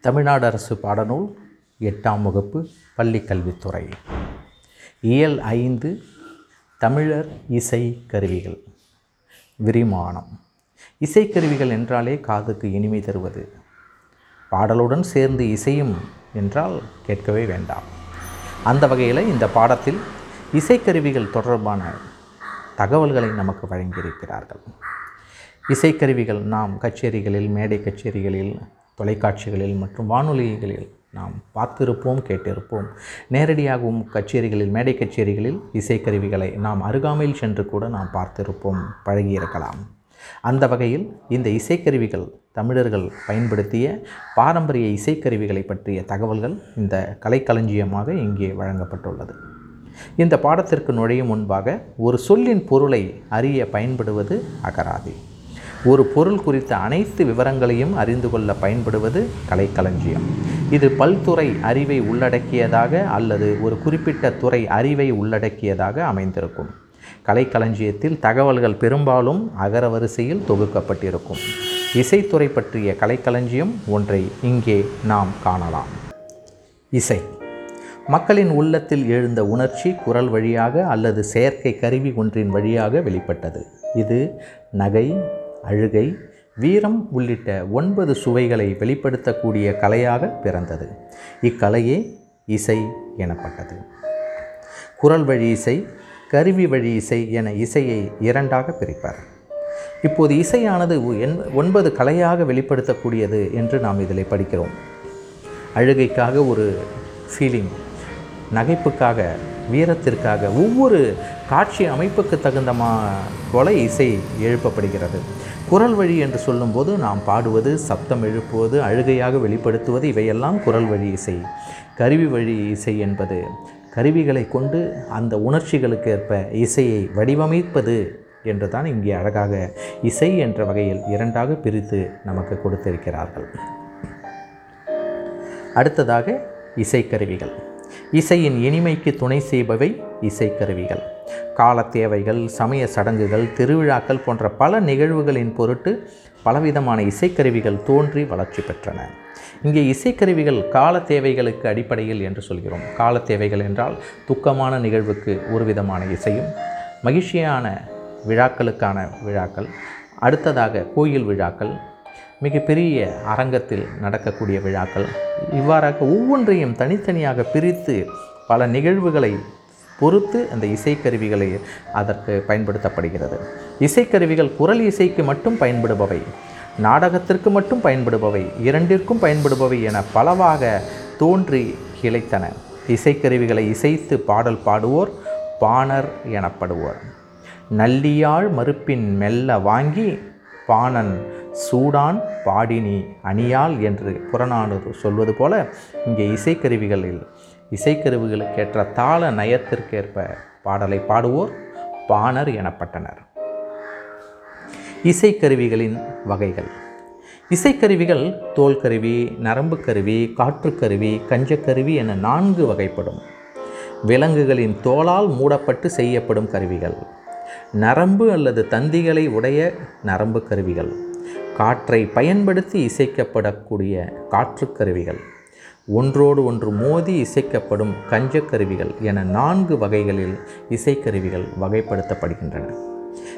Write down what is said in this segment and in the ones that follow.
தமிழ்நாடு அரசு பாடநூல் எட்டாம் வகுப்பு பள்ளி கல்வித்துறை இயல் ஐந்து தமிழர் இசை கருவிகள். விரிமானம். இசைக்கருவிகள் என்றாலே காதுக்கு இனிமை தருவது. பாடலுடன் சேர்ந்து இசையும் என்றால் கேட்கவே வேண்டாம். அந்த வகையில் இந்த பாடத்தில் இசைக்கருவிகள் தொடர்பான தகவல்களை நமக்கு வழங்கியிருக்கிறார்கள். இசைக்கருவிகள் நாம் கச்சேரிகளில் மேடை கச்சேரிகளில் தொலைக்காட்சிகளில் மற்றும் வானொலிகளில் நாம் பார்த்திருப்போம் கேட்டிருப்போம். நேரடியாகவும் கச்சேரிகளில் மேடை கச்சேரிகளில் இசைக்கருவிகளை நாம் அருகாமையில் சென்று கூட நாம் பார்த்திருப்போம் பழகியிருக்கலாம். அந்த வகையில் இந்த இசைக்கருவிகள் தமிழர்கள் பயன்படுத்திய பாரம்பரிய இசைக்கருவிகளை பற்றிய தகவல்கள் இந்த கலைக்களஞ்சியமாக இங்கே வழங்கப்பட்டுள்ளது. இந்த பாடத்திற்கு நுழையும் முன்பாக ஒரு சொல்லின் பொருளை அறிய பயன்படுவது அகராதி. ஒரு பொருள் குறித்த அனைத்து விவரங்களையும் அறிந்து கொள்ள பயன்படுவது கலைக்களஞ்சியம். இது பல்துறை அறிவை உள்ளடக்கியதாக அல்லது ஒரு குறிப்பிட்ட துறை அறிவை உள்ளடக்கியதாக அமைந்திருக்கும். கலைக்களஞ்சியத்தில் தகவல்கள் பெரும்பாலும் அகரவரிசையில் தொகுக்கப்பட்டிருக்கும். இசைத்துறை பற்றிய கலைக்களஞ்சியம் ஒன்றை இங்கே நாம் காணலாம். இசை. மக்களின் உள்ளத்தில் எழுந்த உணர்ச்சி குரல் வழியாக அல்லது செயற்கை கருவி ஒன்றின் வழியாக வெளிப்பட்டது. இது நகை அழுகை வீரம் உள்ளிட்ட ஒன்பது சுவைகளை வெளிப்படுத்தக்கூடிய கலையாக பிறந்தது. இக்கலையே இசை எனப்பட்டது. குரல் வழி இசை கருவி வழி இசை என இசையை இரண்டாக பிரிப்பார். இப்போது இசையானது என் ஒன்பது கலையாக வெளிப்படுத்தக்கூடியது என்று நாம் இதில் படிக்கிறோம். அழுகைக்காக ஒரு ஃபீலிங் நகைப்புக்காக வீரத்திற்காக ஒவ்வொரு காட்சி அமைப்புக்கு தகுந்த மா போல இசை எழுப்பப்படுகிறது. குரல் வழி என்று சொல்லும்போது நாம் பாடுவது சப்தம் எழுப்புவது அழுகையாக வெளிப்படுத்துவது இவையெல்லாம் குரல் வழி இசை. கருவி வழி இசை என்பது கருவிகளை கொண்டு அந்த உணர்ச்சிகளுக்கு ஏற்ப இசையை வடிவமைப்பது என்று தான் இங்கே அழகாக இசை என்ற வகையில் இரண்டாக பிரித்து நமக்கு கொடுத்திருக்கிறார்கள். அடுத்ததாக இசைக்கருவிகள். இசையின் இனிமைக்கு துணை செய்பவை இசைக்கருவிகள். கால தேவைகள் சமய சடங்குகள் திருவிழாக்கள் போன்ற பல நிகழ்வுகளின் பொருட்டு பலவிதமான இசைக்கருவிகள் தோன்றி வளர்ச்சி பெற்றன. இங்கே இசைக்கருவிகள் கால தேவைகளுக்கு அடிப்படையில் என்று சொல்கிறோம். கால தேவைகள் என்றால் துக்கமான நிகழ்வுக்கு ஒரு விதமான இசையும் மகிழ்ச்சியான விழாக்களுக்கான விழாக்கள் அடுத்ததாக கோயில் விழாக்கள் மிகப்பெரிய அரங்கத்தில் நடக்கக்கூடிய விழாக்கள் இவ்வாறாக ஒவ்வொன்றையும் தனித்தனியாக பிரித்து பல நிகழ்வுகளை பொறுத்து அந்த இசைக்கருவிகளை அதற்கு பயன்படுத்தப்படுகிறது. இசைக்கருவிகள் குரல் இசைக்கு மட்டும் பயன்படுபவை நாடகத்திற்கு மட்டும் பயன்படுபவை இரண்டிற்கும் பயன்படுபவை என பலவாக தோன்றி கிளைத்தன. இசைக்கருவிகளை இசைத்து பாடல் பாடுவோர் பாணர் எனப்படுவோர். நல்லியாழ் மறுப்பின் மெல்ல வாங்கி பாணன் சூடான் பாடினி அணியால் என்று புறநானூறு சொல்வது போல இங்கே இசைக்கருவிகளில் இசைக்கருவிகளுக்கேற்ற தாள நயத்திற்கேற்ப பாடலை பாடுவோர் பாணர் எனப்பட்டனர். இசைக்கருவிகளின் வகைகள். இசைக்கருவிகள் தோல் கருவி நரம்பு கருவி காற்றுக்கருவி கஞ்சக்கருவி என நான்கு வகைப்படும். விலங்குகளின் தோலால் மூடப்பட்டு செய்யப்படும் கருவிகள். நரம்பு அல்லது தந்திகளை உடைய நரம்பு கருவிகள் காற்றை பயன்படுத்தி இசைக்கப்படக்கூடிய காற்றுக்கருவிகள். ஒன்றோடு ஒன்று மோதி இசைக்கப்படும் கஞ்சக்கருவிகள் என நான்கு வகைகளில் இசைக்கருவிகள் வகைப்படுத்தப்படுகின்றன.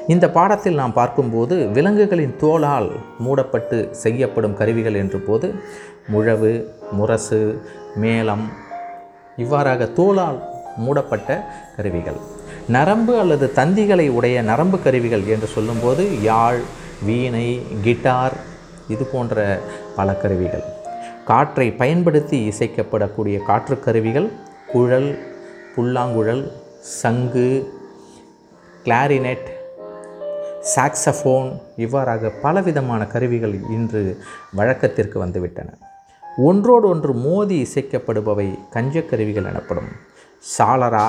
இந்த பாடத்தில் நாம் பார்க்கும்போது விலங்குகளின் தோலால் மூடப்பட்டு செய்யப்படும் கருவிகள் என்ற போது முழவு முரசு மேளம் இவ்வாறாக தோலால் மூடப்பட்ட கருவிகள். நரம்பு அல்லது தந்திகளை உடைய நரம்பு கருவிகள் என்று சொல்லும்போது யாழ் வீணை கிட்டார் இது போன்ற பல கருவிகள். காற்றை பயன்படுத்தி இசைக்கப்படக்கூடிய காற்று கருவிகள் குழல் புல்லாங்குழல் சங்கு கிளாரினெட் சாக்ஸஃபோன் இவ்வாறாக பலவிதமான கருவிகள் இன்று வழக்கத்திற்கு வந்துவிட்டன. ஒன்றோடு ஒன்று மோதி இசைக்கப்படுபவை கஞ்சக்கருவிகள் எனப்படும். சாலரா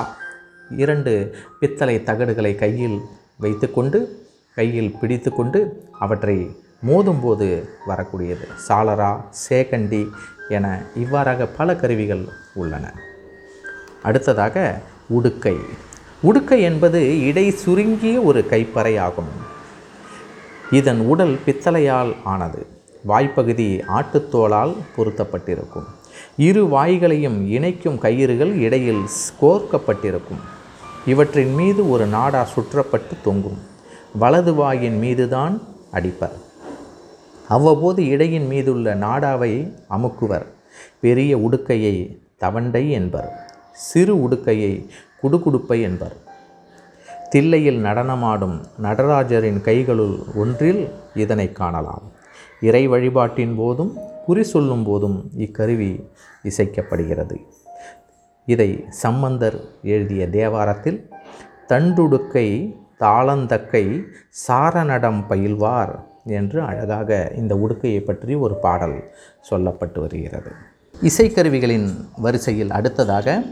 இரண்டு பித்தளை தகடுகளை கையில் வைத்துக்கொண்டு கையில் பிடித்து கொண்டு அவற்றை மோதும்போது வரக்கூடியது. சாலரா சேகண்டி என இவ்வாறாக பல கருவிகள் உள்ளன. அடுத்ததாக உடுக்கை. உடுக்கை என்பது இடை சுருங்கிய ஒரு கைப்பறை ஆகும். இதன் உடல் பித்தளையால் ஆனது. வாய்ப்பகுதி ஆட்டுத்தோலால் பொருத்தப்பட்டிருக்கும். இரு வாய்களையும் இணைக்கும் கயிறுகள் இடையில் கோர்க்கப்பட்டிருக்கும். இவற்றின் மீது ஒரு நாடா சுற்றப்பட்டு தொங்கும். வலது வாயின் மீதுதான் அடிப்பர். அவ்வப்போது இடையின் மீதுள்ள நாடாவை அமுக்குவர். பெரிய உடுக்கையை தவண்டை என்பர். சிறு உடுக்கையை குடுகுடுப்பை என்பர். தில்லையில் நடனமாடும் நடராஜரின் கைகளுள் ஒன்றில் இதனை காணலாம். இறை வழிபாட்டின் போதும் குறி சொல்லும் போதும் இக்கருவி இசைக்கப்படுகிறது. இதை சம்பந்தர் எழுதிய தேவாரத்தில் தண்டுடுக்கை தாளந்தக்கை சாரநடம் பயில்வார் என்று அழகாக இந்த உடுக்கையை பற்றி ஒரு பாடல் சொல்லப்பட்டு வருகிறது. இசைக்கருவிகளின் வரிசையில் அடுத்ததாக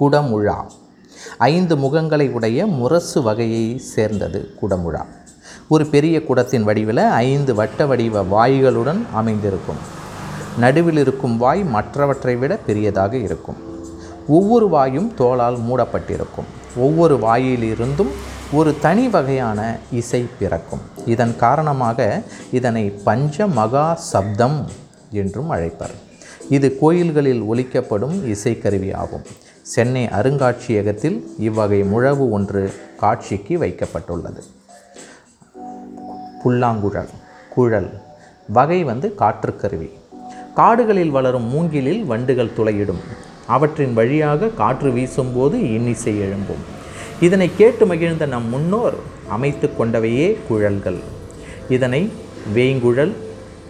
குடமுழா. ஐந்து முகங்களை உடைய முரசு வகையை சேர்ந்தது குடமுழா. ஒரு பெரிய குடத்தின் வடிவில் ஐந்து வட்ட வடிவ வாய்களுடன் அமைந்திருக்கும். நடுவில் இருக்கும் வாய் மற்றவற்றை விட பெரியதாக இருக்கும். ஒவ்வொரு வாயும் தோளால் மூடப்பட்டிருக்கும். ஒவ்வொரு வாயிலிருந்தும் ஒரு தனி வகையான இசை பிறக்கும். இதன் காரணமாக இதனை பஞ்ச மகா சப்தம் என்றும் அழைப்பர். இது கோயில்களில் ஒலிக்கப்படும் இசைக்கருவி ஆகும். சென்னை அருங்காட்சியகத்தில் இவ்வகை முழவு ஒன்று காட்சிக்கு வைக்கப்பட்டுள்ளது. புல்லாங்குழல் குழல் வகை வந்து காற்றுக்கருவி. காடுகளில் வளரும் மூங்கிலில் வண்டுகள் துளையிடும். அவற்றின் வழியாக காற்று வீசும்போது இன்னிசை எழும்பும். இதனை கேட்டு மகிழ்ந்த நம் முன்னோர் அமைத்து கொண்டவையே குழல்கள். இதனை வேங்குழல்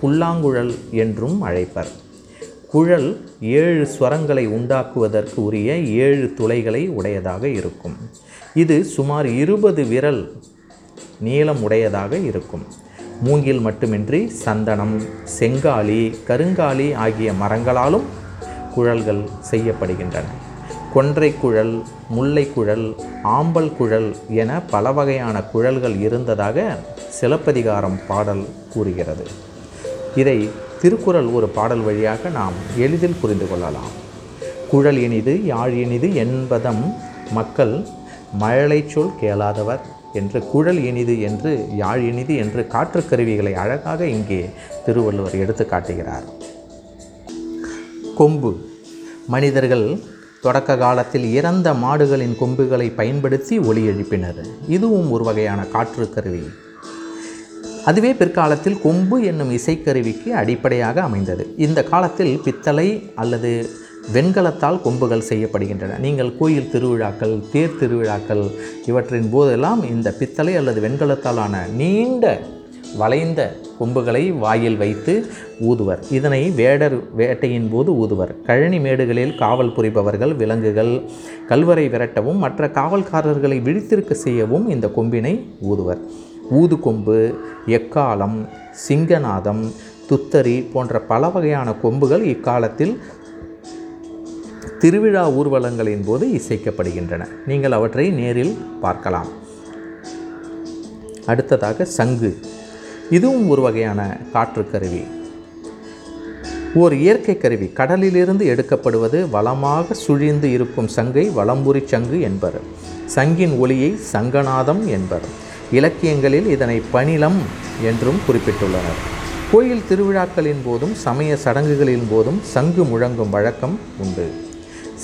புல்லாங்குழல் என்றும் அழைப்பர். குழல் ஏழு ஸ்வரங்களை உண்டாக்குவதற்கு உரிய ஏழு துளைகளை உடையதாக இருக்கும். இது சுமார் இருபது விரல் நீளம் உடையதாக இருக்கும். மூங்கில் மட்டுமின்றி சந்தனம் செங்காலி கருங்காலி ஆகிய மரங்களாலும் குழல்கள் செய்யப்படுகின்றன. கொன்றை குழல் முல்லை குழல் ஆம்பல் குழல் என பல வகையான குழல்கள் இருந்ததாக சிலப்பதிகாரம் பாடல் கூறுகிறது. இதை திருக்குறள் ஒரு பாடல் வழியாக நாம் எளிதில் புரிந்து கொள்ளலாம். குழல் இனிது யாழ் இனிது என்பதம் மக்கள் மழலை சொல் கேளாதவர் என்று குழல் இனிது என்று யாழ் இனிது என்று காற்று கருவிகளை அழகாக இங்கே திருவள்ளுவர் எடுத்து காட்டுகிறார். கொம்பு. மனிதர்கள் தொடக்க காலத்தில் இறந்த மாடுகளின் கொம்புகளை பயன்படுத்தி ஒலி எழுப்பினர் இதுவும் ஒரு வகையான காற்று கருவி. அதுவே பிற்காலத்தில் கொம்பு என்னும் இசைக்கருவிக்கு அடிப்படையாக அமைந்தது. இந்த காலத்தில் பித்தளை அல்லது வெண்கலத்தால் கொம்புகள் செய்யப்படுகின்றன. நீங்கள் கோயில் திருவிழாக்கள் தேர் திருவிழாக்கள் இவற்றின் போதெல்லாம் இந்த பித்தளை அல்லது வெண்கலத்தாலான நீண்ட வளைந்த கொம்புகளை வாயில் வைத்து ஊதுவர். இதனை வேடர் வேட்டையின் போது ஊதுவர். கழனி மேடுகளில் காவல் புரிபவர்கள் விலங்குகள் கல்வரை விரட்டவும் மற்ற காவல்காரர்களை விழித்திருக்க செய்யவும் இந்த கொம்பினை ஊதுவர். ஊது கொம்பு எக்காலம் சிங்கநாதம் துத்தரி போன்ற பல வகையான கொம்புகள் இக்காலத்தில் திருவிழா ஊர்வலங்களின் போது இசைக்கப்படுகின்றன. நீங்கள் அவற்றை நேரில் பார்க்கலாம். அடுத்ததாக சங்கு. இதுவும் ஒரு வகையான காற்றுக்கருவி ஓர் இயற்கை கருவி. கடலிலிருந்து எடுக்கப்படுவது வளமாக சுழிந்து இருக்கும் சங்கை வளம்புரி சங்கு என்பர். சங்கின் ஒளியை சங்கநாதம் என்பர். இலக்கியங்களில் இதனை பணிலம் என்றும் குறிப்பிட்டுள்ளனர். கோயில் திருவிழாக்களின் போதும் சமய சடங்குகளின் போதும் சங்கு முழங்கும் வழக்கம் உண்டு.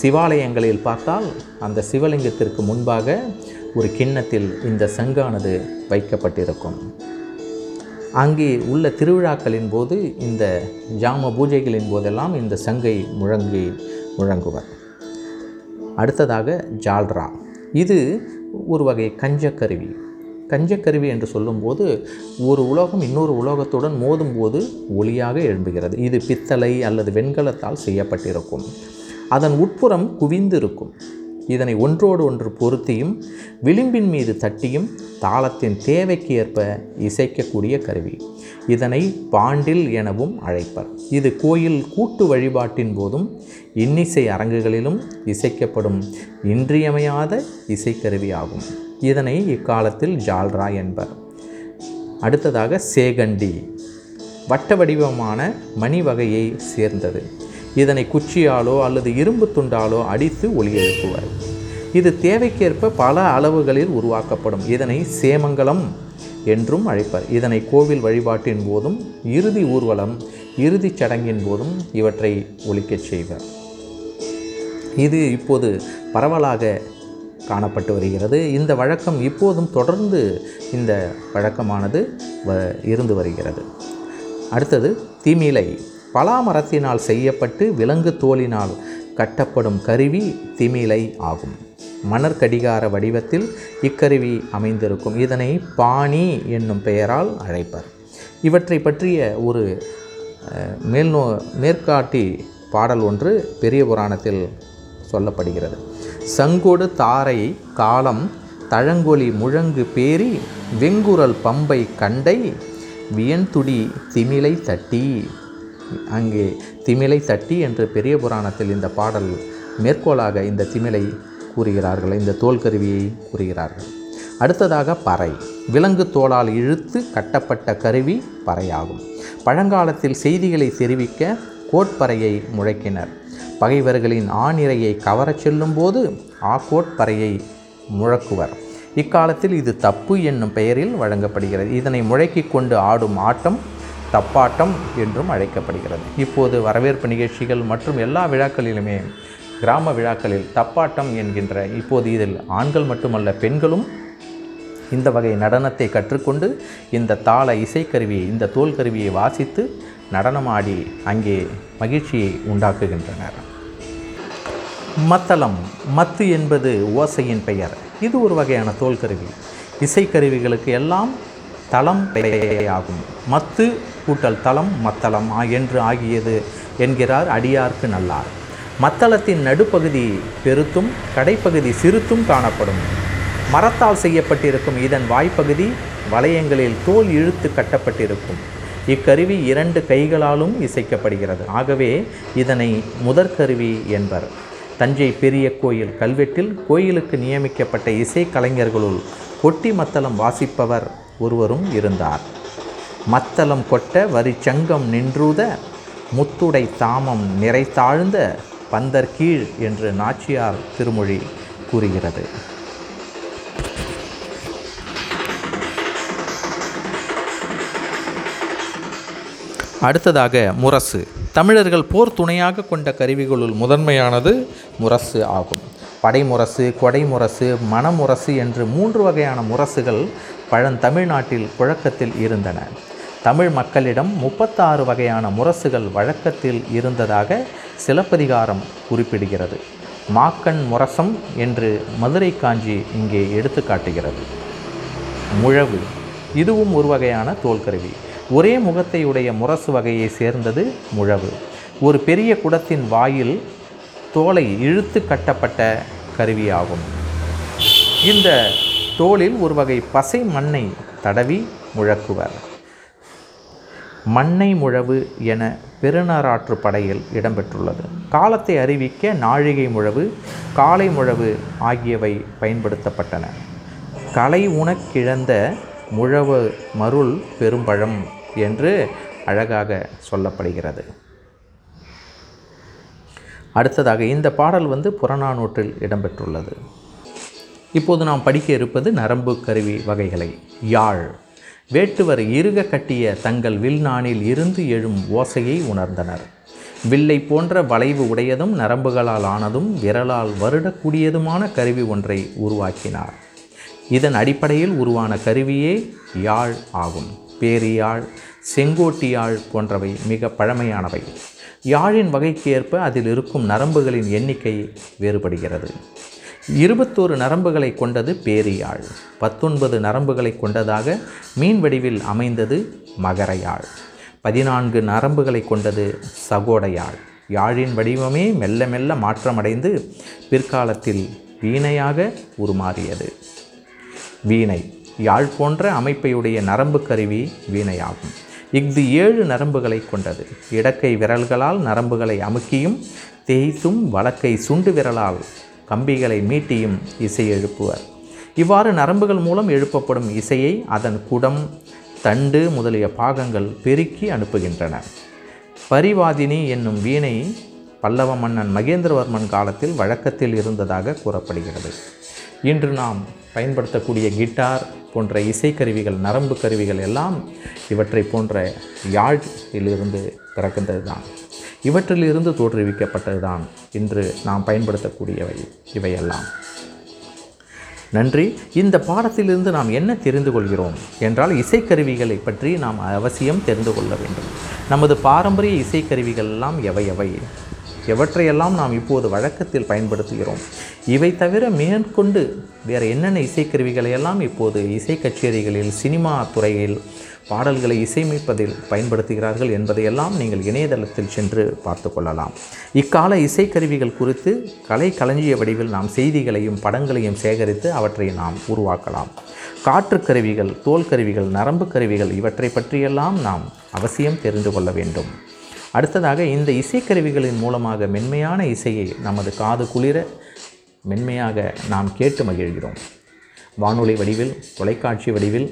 சிவாலயங்களில் பார்த்தால் அந்த சிவலிங்கத்திற்கு முன்பாக ஒரு கிண்ணத்தில் இந்த சங்கானது வைக்கப்பட்டிருக்கும். அங்கே உள்ள திருவிழாக்களின் போது இந்த ஜாம பூஜைகளின் போதெல்லாம் இந்த சங்கை முழங்கி முழங்குவர். அடுத்ததாக ஜால்ரா. இது ஒரு வகை கஞ்சக்கருவி. கஞ்சக்கருவி என்று சொல்லும்போது ஒரு உலோகம் இன்னொரு உலோகத்துடன் மோதும்போது ஒளியாக எழும்புகிறது. இது பித்தளை அல்லது வெண்கலத்தால் செய்யப்பட்டிருக்கும். அதன் உட்புறம் குவிந்து இருக்கும் இதனை ஒன்றோடு ஒன்று பொருத்தியும் விளிம்பின் மீது தட்டியும் தாளத்தின் தேவைக்கு ஏற்ப இசைக்கக்கூடிய கருவி. இதனை பாண்டில் எனவும் அழைப்பர். இது கோயில் கூட்டு வழிபாட்டின் போதும் இன்னிசை அரங்குகளிலும் இசைக்கப்படும் இன்றியமையாத இசைக்கருவி ஆகும் இதனை இக்காலத்தில் ஜால்ரா என்பர். அடுத்ததாக சேகண்டி. வட்ட வடிவமான மணி வகையை சேர்ந்தது. இதனை குச்சியாலோ அல்லது இரும்பு துண்டாலோ அடித்து ஒலி எழுப்புவர். இது தேவைக்கேற்ப பல அளவுகளில் உருவாக்கப்படும். இதனை சேமங்கலம் என்றும் அழைப்பர். இதனை கோவில் வழிபாட்டின் போதும் இறுதி ஊர்வலம் இறுதிச் சடங்கின் போதும் இவற்றை ஒழிக்கச் செய்வர். இது இப்போது பரவலாக காணப்பட்டு வருகிறது. இந்த வழக்கம் இப்போதும் தொடர்ந்து இந்த வழக்கமானது வ இருந்து வருகிறது. அடுத்தது தீமிலை பலாமரத்தினால் செய்யப்பட்டு விலங்கு தோலினால் கட்டப்படும் கருவி திமிலை ஆகும். மணற்கடிகார வடிவத்தில் இக்கருவி அமைந்திருக்கும். இதனை பாணி என்னும் பெயரால் அழைப்பர். இவற்றை பற்றிய ஒரு மேல்நோ மேற்காட்டி பாடல் ஒன்று பெரிய புராணத்தில் சொல்லப்படுகிறது. சங்கொடு தாரை காலம் தழங்கொலி முழங்கு பேரி வெங்குரல் பம்பை கண்டை வியன்துடி திமிலை தட்டி அங்கே திமிலை தட்டி என்று பெரிய புராணத்தில் இந்த பாடல் மேற்கோளாக இந்த திமிலை கூறுகிறார்கள் இந்த தோல் கருவியை கூறுகிறார்கள். அடுத்ததாக பறை. விலங்கு தோளால் இழுத்து கட்டப்பட்ட கருவி பறையாகும். பழங்காலத்தில் செய்திகளை தெரிவிக்க கோட்பறையை முழக்கினர். பகைவர்களின் ஆணிரையை கவரச் செல்லும்போது ஆ கோட்பறையை முழக்குவர். இக்காலத்தில் இது தப்பு என்னும் பெயரில் வழங்கப்படுகிறது. இதனை முழக்கிக் கொண்டு ஆடும் ஆட்டம் தப்பாட்டம் என்றும் அழைக்கப்படுகிறது. இப்போது வரவேற்பு நிகழ்ச்சிகள் மற்றும் எல்லா விழாக்களிலுமே கிராம விழாக்களில் தப்பாட்டம் என்கின்ற இப்போது இதில் ஆண்கள் மட்டுமல்ல பெண்களும் இந்த வகை நடனத்தை கற்றுக்கொண்டு இந்த தாள இசைக்கருவியை இந்த தோல் கருவியை வாசித்து நடனமாடி அங்கே மகிழ்ச்சியை உண்டாக்குகின்றனர். மத்தளம் மத்து என்பது ஓசையின் பெயர். இது ஒரு வகையான தோல் கருவி. இசைக்கருவிகளுக்கு எல்லாம் தளம் ஆகும் மத்து கூட்டல் தளம் மத்தளம் என்று ஆகியது என்கிறார் அடியார்க்கு நல்லார். மத்தளத்தின் நடுப்பகுதி பெருத்தும் கடைப்பகுதி சிறுத்தும் காணப்படும். மரத்தால் செய்யப்பட்டிருக்கும் இதன் வாய்ப்பகுதி வளையங்களில் தோல் இழுத்து கட்டப்பட்டிருக்கும். இக்கருவி இரண்டு கைகளாலும் இசைக்கப்படுகிறது. ஆகவே இதனை முதற்கருவி என்பர். தஞ்சை பெரிய கோயில் கல்வெட்டில் கோயிலுக்கு நியமிக்கப்பட்ட இசை கலைஞர்களுள் கொட்டி மத்தளம் வாசிப்பவர் ஒருவரும் இருந்தார். மத்தளம் கொட்ட வரி சங்கம் நின்றூத முத்துடை தாமம் நிறைத்தாழ்ந்த பந்தர் கீழ் என்று நாச்சியார் திருமொழி கூறுகிறது. அடுத்ததாக முரசு. தமிழர்கள் போர் துணையாக கொண்ட கருவிகளுள் முதன்மையானது முரசு ஆகும். படைமுரசு கொடைமுரசு மணமுரசு என்று மூன்று வகையான முரசுகள் பழந்தமிழ்நாட்டில் புழக்கத்தில் இருந்தன. தமிழ் மக்களிடம் முப்பத்தாறு வகையான முரசுகள் வழக்கத்தில் இருந்ததாக சிலப்பதிகாரம் குறிப்பிடுகிறது. மாக்கண் முரசம் என்று மதுரை காஞ்சி இங்கே எடுத்து காட்டுகிறது. முழவு. இதுவும் ஒரு வகையான தோல்கருவி ஒரே முகத்தையுடைய முரசு வகையை சேர்ந்தது முழவு. ஒரு பெரிய குடத்தின் வாயில் தோலை இழுத்து கட்டப்பட்ட கருவியாகும். இந்த தோலில் ஒரு வகை பசை மண்ணை தடவி முழக்குவர். மண்ணை முழவு என பெருநராற்று படையில் இடம்பெற்றுள்ளது. காலத்தை அறிவிக்க நாழிகை முழவு காலை முழவு ஆகியவை பயன்படுத்தப்பட்டன. கலை உணக்கிழந்த முழவு மருள் பெரும்பழம் என்று அழகாக சொல்லப்படுகிறது. அடுத்ததாக இந்த பாடல் வந்து புறநானூற்றில் இடம்பெற்றுள்ளது. இப்போது நாம் படிக்க இருப்பது நரம்பு கருவி வகைகளை. யாழ். வேட்டுவர் இருக கட்டிய தங்கள் வில்நாணில் இருந்து எழும் ஓசையை உணர்ந்தனர். வில்லை போன்ற வளைவு உடையதும் நரம்புகளால் ஆனதும் விரலால் வருடக்கூடியதுமான கருவி ஒன்றை உருவாக்கினார். இதன் அடிப்படையில் உருவான கருவியே யாழ் ஆகும். பேரியாழ் செங்கோட்டியாழ் போன்றவை மிக பழமையானவை. யாழின் வகைக்கு ஏற்ப அதில் இருக்கும் நரம்புகளின் எண்ணிக்கை வேறுபடுகிறது. இருபத்தோரு நரம்புகளை கொண்டது பேரியாழ் பத்தொன்பது நரம்புகளை கொண்டதாக மீன் வடிவில் அமைந்தது மகரையாழ் பதினான்கு நரம்புகளை கொண்டது சகோடையாழ் யாழின் வடிவமே மெல்ல மெல்ல மாற்றமடைந்து பிற்காலத்தில் வீணையாக உருமாறியது. வீணை யாழ் போன்ற அமைப்பையுடைய நரம்பு கருவி வீணையாகும். இஃது ஏழு நரம்புகளை கொண்டது. இடக்கை விரல்களால் நரம்புகளை அமுக்கியும் தேய்த்தும் வழக்கை சுண்டு விரலால் கம்பிகளை மீட்டியும் இசை எழுப்புவர். இவ்வாறு நரம்புகள் மூலம் எழுப்பப்படும் இசையை அதன் குடம் தண்டு முதலிய பாகங்கள் பெருக்கி அனுப்புகின்றன. பரிவாதினி என்னும் வீணை பல்லவ மன்னன் மகேந்திரவர்மன் காலத்தில் வழக்கத்தில் இருந்ததாக கூறப்படுகிறது. இன்று நாம் பயன்படுத்தக்கூடிய கிட்டார் போன்ற இசைக்கருவிகள் நரம்பு கருவிகள் எல்லாம் இவற்றை போன்ற யாழிலிருந்து பிறக்கின்றது தான் இவற்றிலிருந்து தோற்றுவிக்கப்பட்டது தான் இன்று நாம் பயன்படுத்தக்கூடியவை இவையெல்லாம். நன்றி. இந்த பாடத்திலிருந்து நாம் என்ன தெரிந்து கொள்கிறோம் என்றால் இசைக்கருவிகளை பற்றி நாம் அவசியம் தெரிந்து கொள்ள வேண்டும். நமது பாரம்பரிய இசைக்கருவிகள் எல்லாம் எவை எவை? எவற்றையெல்லாம் நாம் இப்போது வழக்கத்தில் பயன்படுத்துகிறோம். இவை தவிர மேற்கொண்டு வேறு என்னென்ன இசைக்கருவிகளை எல்லாம் இப்போது இசை கச்சேரிகளில் சினிமா துறையில் பாடல்களை இசையமைப்பதில் பயன்படுத்துகிறார்கள் என்பதையெல்லாம் நீங்கள் இணையதளத்தில் சென்று பார்த்து கொள்ளலாம். இக்கால இசைக்கருவிகள் குறித்து கலை களஞ்சிய வடிவில் நாம் செய்திகளையும் படங்களையும் சேகரித்து அவற்றை நாம் உருவாக்கலாம். காற்று கருவிகள் தோல் கருவிகள் நரம்பு கருவிகள் இவற்றை பற்றியெல்லாம் நாம் அவசியம் தெரிந்து கொள்ள வேண்டும். அடுத்ததாக இந்த இசைக்கருவிகளின் மூலமாக மென்மையான இசையை நமது காது குளிர மென்மையாக நாம் கேட்டு மகிழ்கிறோம். வானொலி வடிவில் தொலைக்காட்சி வடிவில்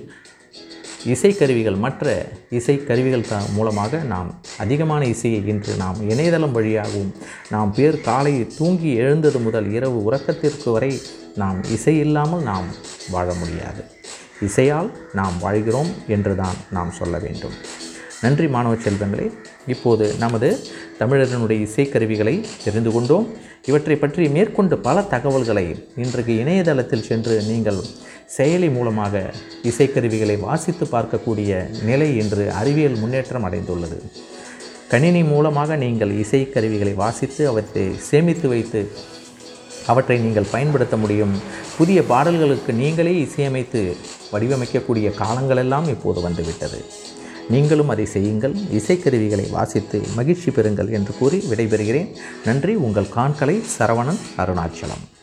இசைக்கருவிகள் மற்ற இசைக்கருவிகள் த மூலமாக நாம் அதிகமான இசையை இன்று நாம் இணையதளம் வழியாகவும் நாம் பேர் காலை தூங்கி எழுந்தது முதல் இரவு உறக்கத்திற்கு வரை நாம் இசை இல்லாமல் நாம் வாழ முடியாது. இசையால் நாம் வாழ்கிறோம் என்று தான் நாம் சொல்ல வேண்டும். நன்றி மாணவ செல்வங்களே. இப்போது நமது தமிழரினுடைய இசைக்கருவிகளை தெரிந்து கொண்டோம். இவற்றை பற்றி மேற்கொண்டு பல தகவல்களை இன்றைக்கு இணையதளத்தில் சென்று நீங்கள் செயலி மூலமாக இசைக்கருவிகளை வாசித்து பார்க்கக்கூடிய நிலை இன்று அறிவியல் முன்னேற்றம் அடைந்துள்ளது. கணினி மூலமாக நீங்கள் இசைக்கருவிகளை வாசித்து அவற்றை சேமித்து வைத்து அவற்றை நீங்கள் பயன்படுத்த முடியும். புதிய பாடல்களுக்கு நீங்களே இசையமைத்து வடிவமைக்கக்கூடிய காலங்களெல்லாம் இப்போது வந்துவிட்டது. நீங்களும் அதை செய்யுங்கள். இசைக்கருவிகளை வாசித்து மகிழ்ச்சி பெறுங்கள் என்று கூறி விடைபெறுகிறேன். நன்றி. உங்கள் காண்களை சரவணன் அருணாச்சலம்.